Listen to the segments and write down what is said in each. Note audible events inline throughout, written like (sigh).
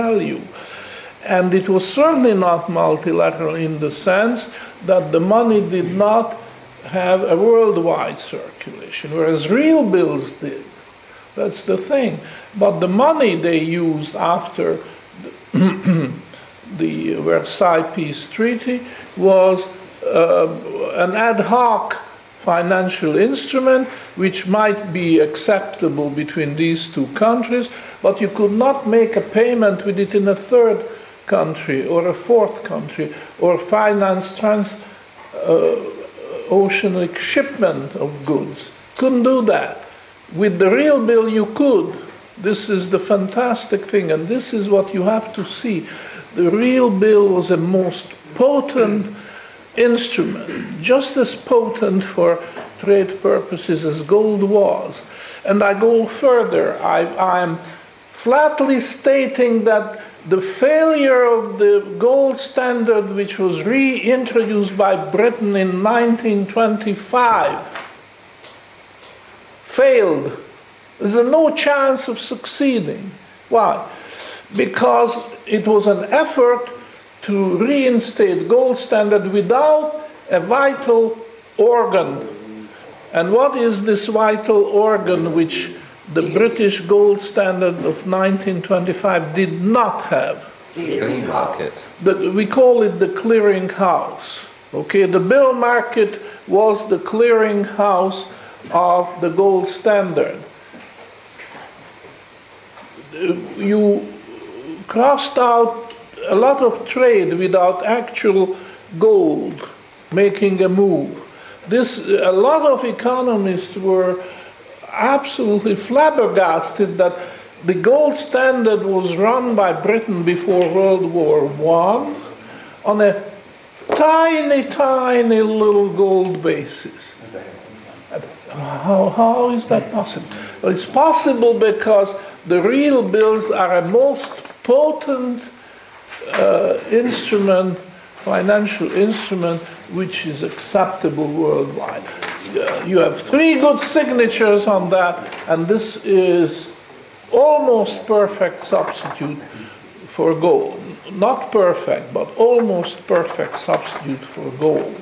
value. And it was certainly not multilateral in the sense that the money did not have a worldwide circulation, whereas real bills did. That's the thing. But the money they used after the, (clears throat) the Versailles Peace Treaty was uh, an ad hoc financial instrument which might be acceptable between these two countries, but you could not make a payment with it in a third country or a fourth country or finance trans uh, oceanic shipment of goods. Couldn't do that. With the real bill, you could. This is the fantastic thing, and this is what you have to see. The real bill was a most potent instrument, just as potent for trade purposes as gold was. And I go further. I, am flatly stating that the failure of the gold standard, which was reintroduced by Britain in 1925, failed. There's no chance of succeeding. Why? Because it was an effort to reinstate gold standard without a vital organ. And what is this vital organ which the British gold standard of 1925 did not have? Clearing market. The, we call it the clearing house. Okay, the bill market was the clearing house of the gold standard. You crossed out a lot of trade without actual gold making a move. This, a lot of economists were absolutely flabbergasted that the gold standard was run by Britain before World War I on a tiny, tiny little gold basis. How, how is that possible? Well, it's possible because the real bills are a most potent uh, instrument, financial instrument, which is acceptable worldwide. Uh, you have three good signatures on that, and this is almost perfect substitute for gold. Not perfect, but almost perfect substitute for gold.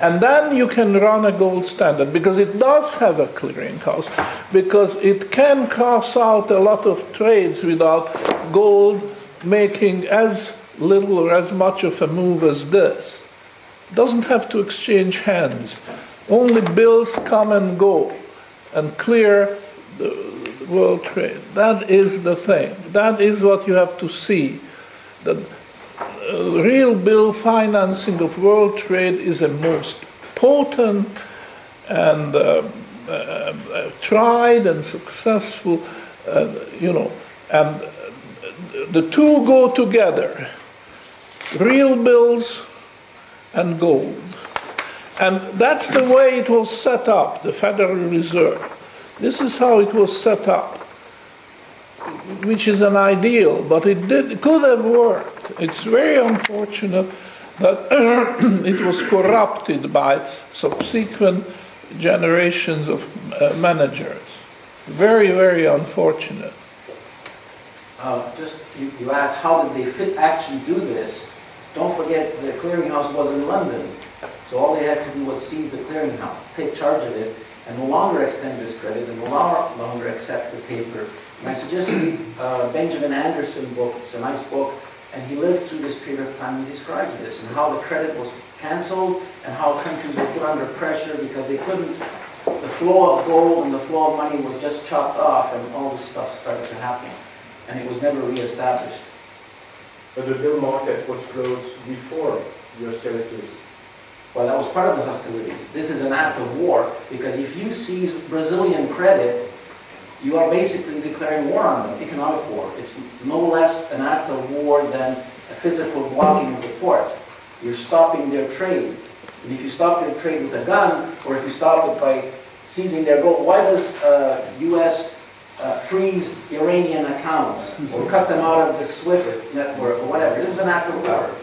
And then you can run a gold standard because it does have a clearinghouse, because it can cross out a lot of trades without gold making as little or as much of a move as this. Doesn't have to exchange hands. Only bills come and go and clear the world trade. That is the thing. That is what you have to see. The uh, real bill financing of world trade is a most potent and uh, uh, uh tried and successful, uh, you know, and the two go together real bills and gold. And that's the way it was set up, the Federal Reserve. This is how it was set up, which is an ideal, but it, did, it could have worked. It's very unfortunate that (clears throat) it was corrupted by subsequent generations of uh, managers. Very, very unfortunate. Uh, just you, you, asked how did they fit, actually do this? Don't forget the clearinghouse was in London. So all they had to do was seize the clearinghouse, take charge of it, and no longer extend this credit, and no longer accept the paper. And I suggest you uh, Benjamin Anderson book. It's a nice book. And he lived through this period of time. He describes this and how the credit was canceled and how countries were put under pressure because they couldn't, the flow of gold and the flow of money was just chopped off and all this stuff started to happen. And it was never reestablished. But the bill market was closed before the hostilities. Well, that was part of the hostilities. This is an act of war because if you seize Brazilian credit, you are basically declaring war on them, economic war. It's no less an act of war than a physical blocking of the port. You're stopping their trade. And if you stop their trade with a gun, or if you stop it by seizing their gold, why does uh, U.S uh, freeze Iranian accounts or cut them out of the SWIFT network or whatever. This is an act of war.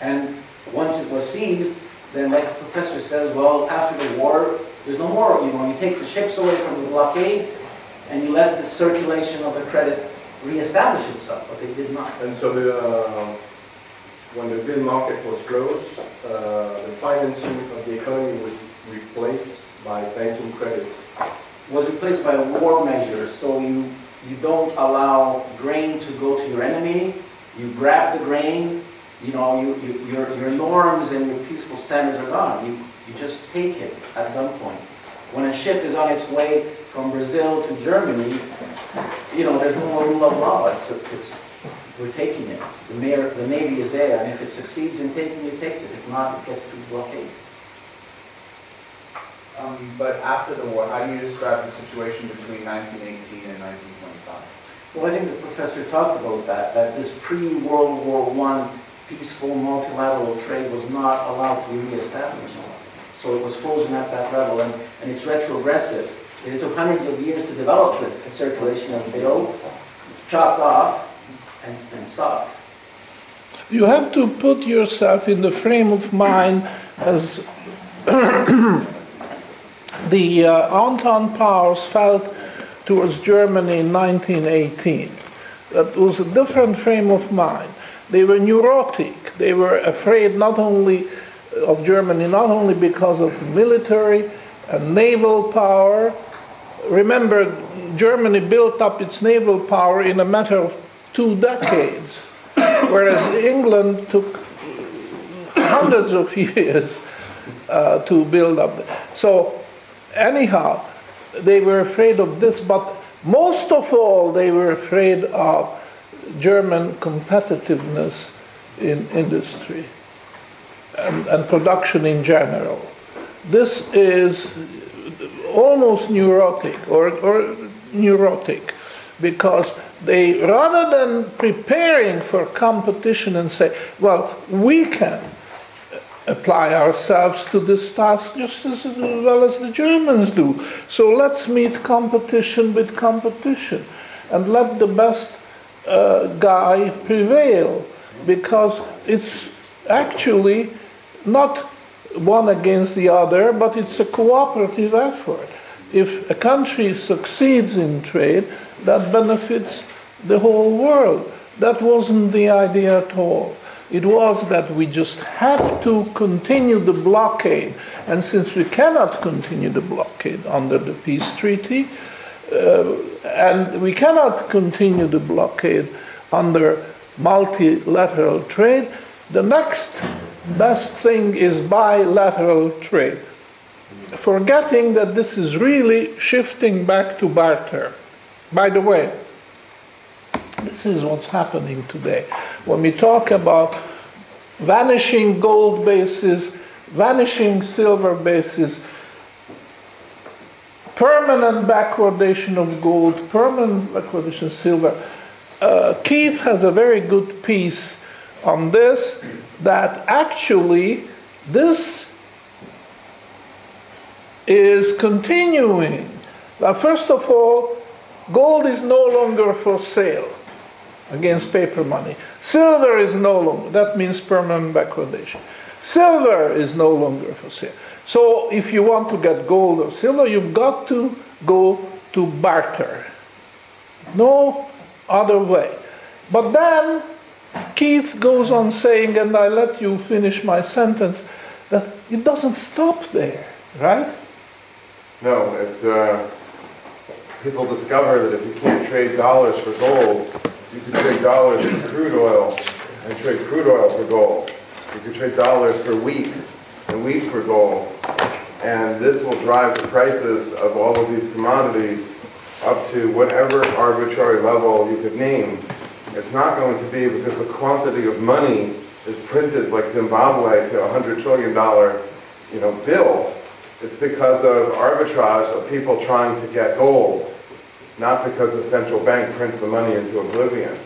And once it was seized, then like the professor says, well, after the war, there's no more, you know, you take the ships away from the blockade and you let the circulation of the credit reestablish itself, but they did not. And so the, uh, when the bill market was closed, uh, the financing of the economy was replaced by banking credit. Was replaced by a war measures, so you, you don't allow grain to go to your enemy, you grab the grain, you know, you, you, your, your norms and your peaceful standards are gone, you, you just take it at gunpoint. When a ship is on its way from Brazil to Germany, you know, there's no more rule of law, it's, it's, we're taking it. The mayor, the navy is there, and if it succeeds in taking it, it takes it, if not, it gets to blockade. Um, but after the war, how do you describe the situation between 1918 and 1925? Well, I think the professor talked about that, that this pre-World War I peaceful multilateral trade was not allowed to be reestablished. So it was frozen at that level, and, and it's retrogressive. It took hundreds of years to develop the, the circulation of bill. It's chopped off and, and stopped. You have to put yourself in the frame of mind as (clears throat) the uh, Entente powers felt towards Germany in 1918. That was a different frame of mind. They were neurotic. They were afraid not only of Germany, not only because of military and naval power. Remember, Germany built up its naval power in a matter of two decades, whereas England took hundreds of (laughs) years uh, to build up. So anyhow, they were afraid of this, but most of all, they were afraid of German competitiveness in industry and, and production in general. This is almost neurotic or, or neurotic because they, rather than preparing for competition and say, well, we can apply ourselves to this task just as well as the Germans do. So let's meet competition with competition and let the best uh, guy prevail because it's actually not one against the other, but it's a cooperative effort. If a country succeeds in trade, that benefits the whole world. That wasn't the idea at all. It was that we just have to continue the blockade. And since we cannot continue the blockade under the peace treaty, uh, and we cannot continue the blockade under multilateral trade, the next best thing is bilateral trade. Forgetting that this is really shifting back to barter. By the way, this is what's happening today. When we talk about vanishing gold bases, vanishing silver bases, permanent backwardation of gold, permanent backwardation of silver, uh, Keith has a very good piece on this that actually this is continuing. Now, first of all, gold is no longer for sale against paper money. Silver is no longer, that means permanent backwardation. Silver is no longer for sale. So if you want to get gold or silver, you've got to go to barter. No other way. But then Keith goes on saying, and I let you finish my sentence, that it doesn't stop there, right? No, it, uh, people discover that if you can't trade dollars for gold, you can trade dollars for crude oil and trade crude oil for gold. You can trade dollars for wheat and wheat for gold. And this will drive the prices of all of these commodities up to whatever arbitrary level you could name. It's not going to be because the quantity of money is printed like Zimbabwe to a hundred trillion dollar, you know, bill. It's because of arbitrage of people trying to get gold, not because the central bank prints the money into oblivion.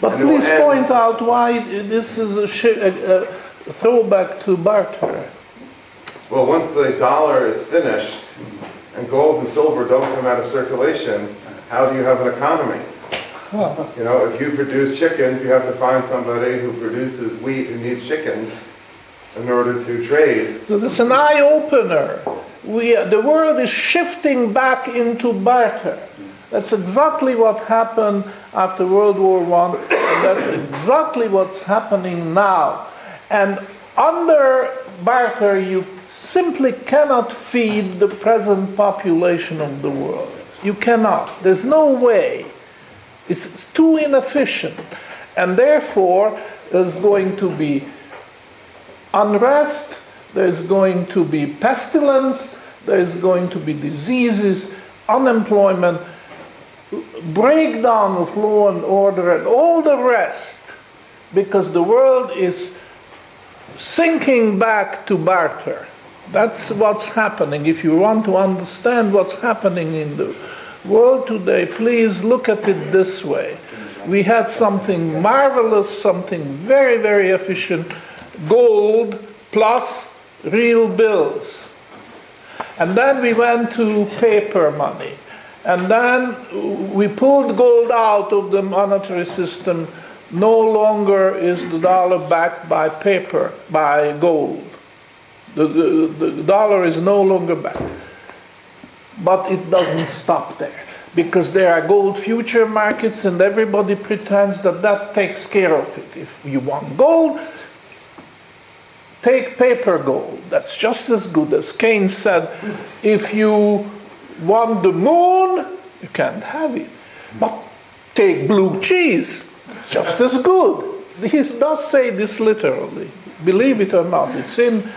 But And please point out why this is a, a, throwback to barter. Well, once the dollar is finished and gold and silver don't come out of circulation, how do you have an economy? You know, if you produce chickens, you have to find somebody who produces wheat who needs chickens in order to trade. So it's an eye opener. We, the world is shifting back into barter. That's exactly what happened after World War I, and that's exactly what's happening now. And under barter, you simply cannot feed the present population of the world. You cannot. There's no way. It's too inefficient. And therefore, there's going to be unrest, there's going to be pestilence, there's going to be diseases, unemployment, breakdown of law and order, and all the rest, because the world is sinking back to barter. That's what's happening. If you want to understand what's happening in the world today, please look at it this way. We had something marvelous, something very, very efficient gold plus real bills. And then we went to paper money. And then we pulled gold out of the monetary system. No longer is the dollar backed by paper, by gold. The, the, the dollar is no longer backed. But it doesn't stop there because there are gold future markets and everybody pretends that that takes care of it. If you want gold, take paper gold. That's just as good as Keynes said. If you want the moon, you can't have it. But take blue cheese, just as good. He does say this literally. Believe it or not, it's in,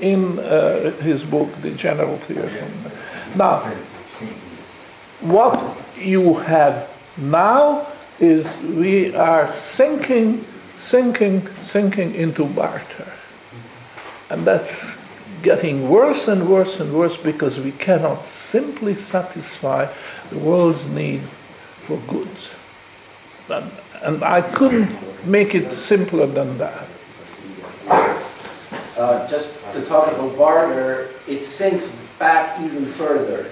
in uh, his book, The General Theory. Now, what you have now is we are sinking, sinking, sinking into barter. And that's getting worse and worse and worse because we cannot simply satisfy the world's need for goods. And, and I couldn't make it simpler than that. Uh, just to talk about barter, it sinks back even further.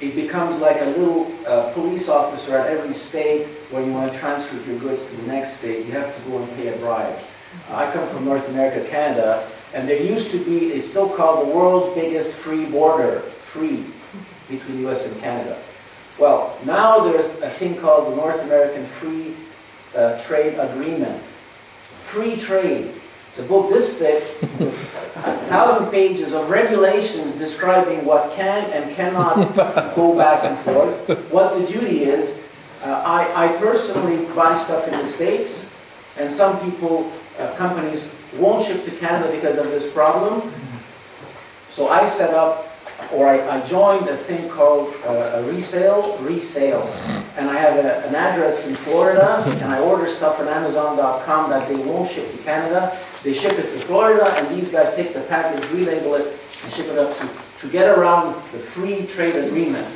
It becomes like a little uh, police officer at every state where you want to transfer your goods to the next state. You have to go and pay a bribe. Uh, I come from North America, Canada, and there used to be, it's still called the world's biggest free border, free, between the US and Canada. Well, now there's a thing called the North American Free uh, Trade Agreement. Free trade. It's a book this thick, a thousand pages of regulations describing what can and cannot (laughs) go back and forth, what the duty is. Uh, I, I personally buy stuff in the States, and some people, uh, companies, won't ship to Canada because of this problem. So I set up, or I, I joined a thing called uh, a resale, resale. And I have a, an address in Florida, and I order stuff on Amazon.com that they won't ship to Canada. They ship it to Florida, and these guys take the package, relabel it, and ship it up to, to get around the free trade agreement.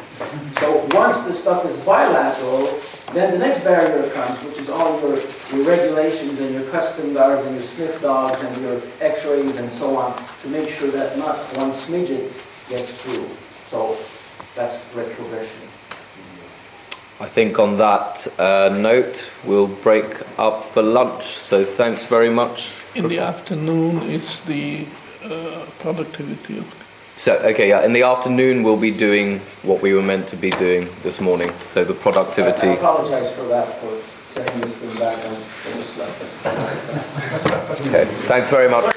So once the stuff is bilateral, then the next barrier comes, which is all your, your regulations and your custom guards and your sniff dogs and your x-rays and so on to make sure that not one smidget gets through. So that's retrogression. I think on that uh, note, we'll break up for lunch. So thanks very much. In the afternoon, it's the uh, productivity of So, okay, yeah, in the afternoon, we'll be doing what we were meant to be doing this morning. So the productivity. I productivity. apologize for that, for setting this thing back on. I just left it. Okay, thanks very much.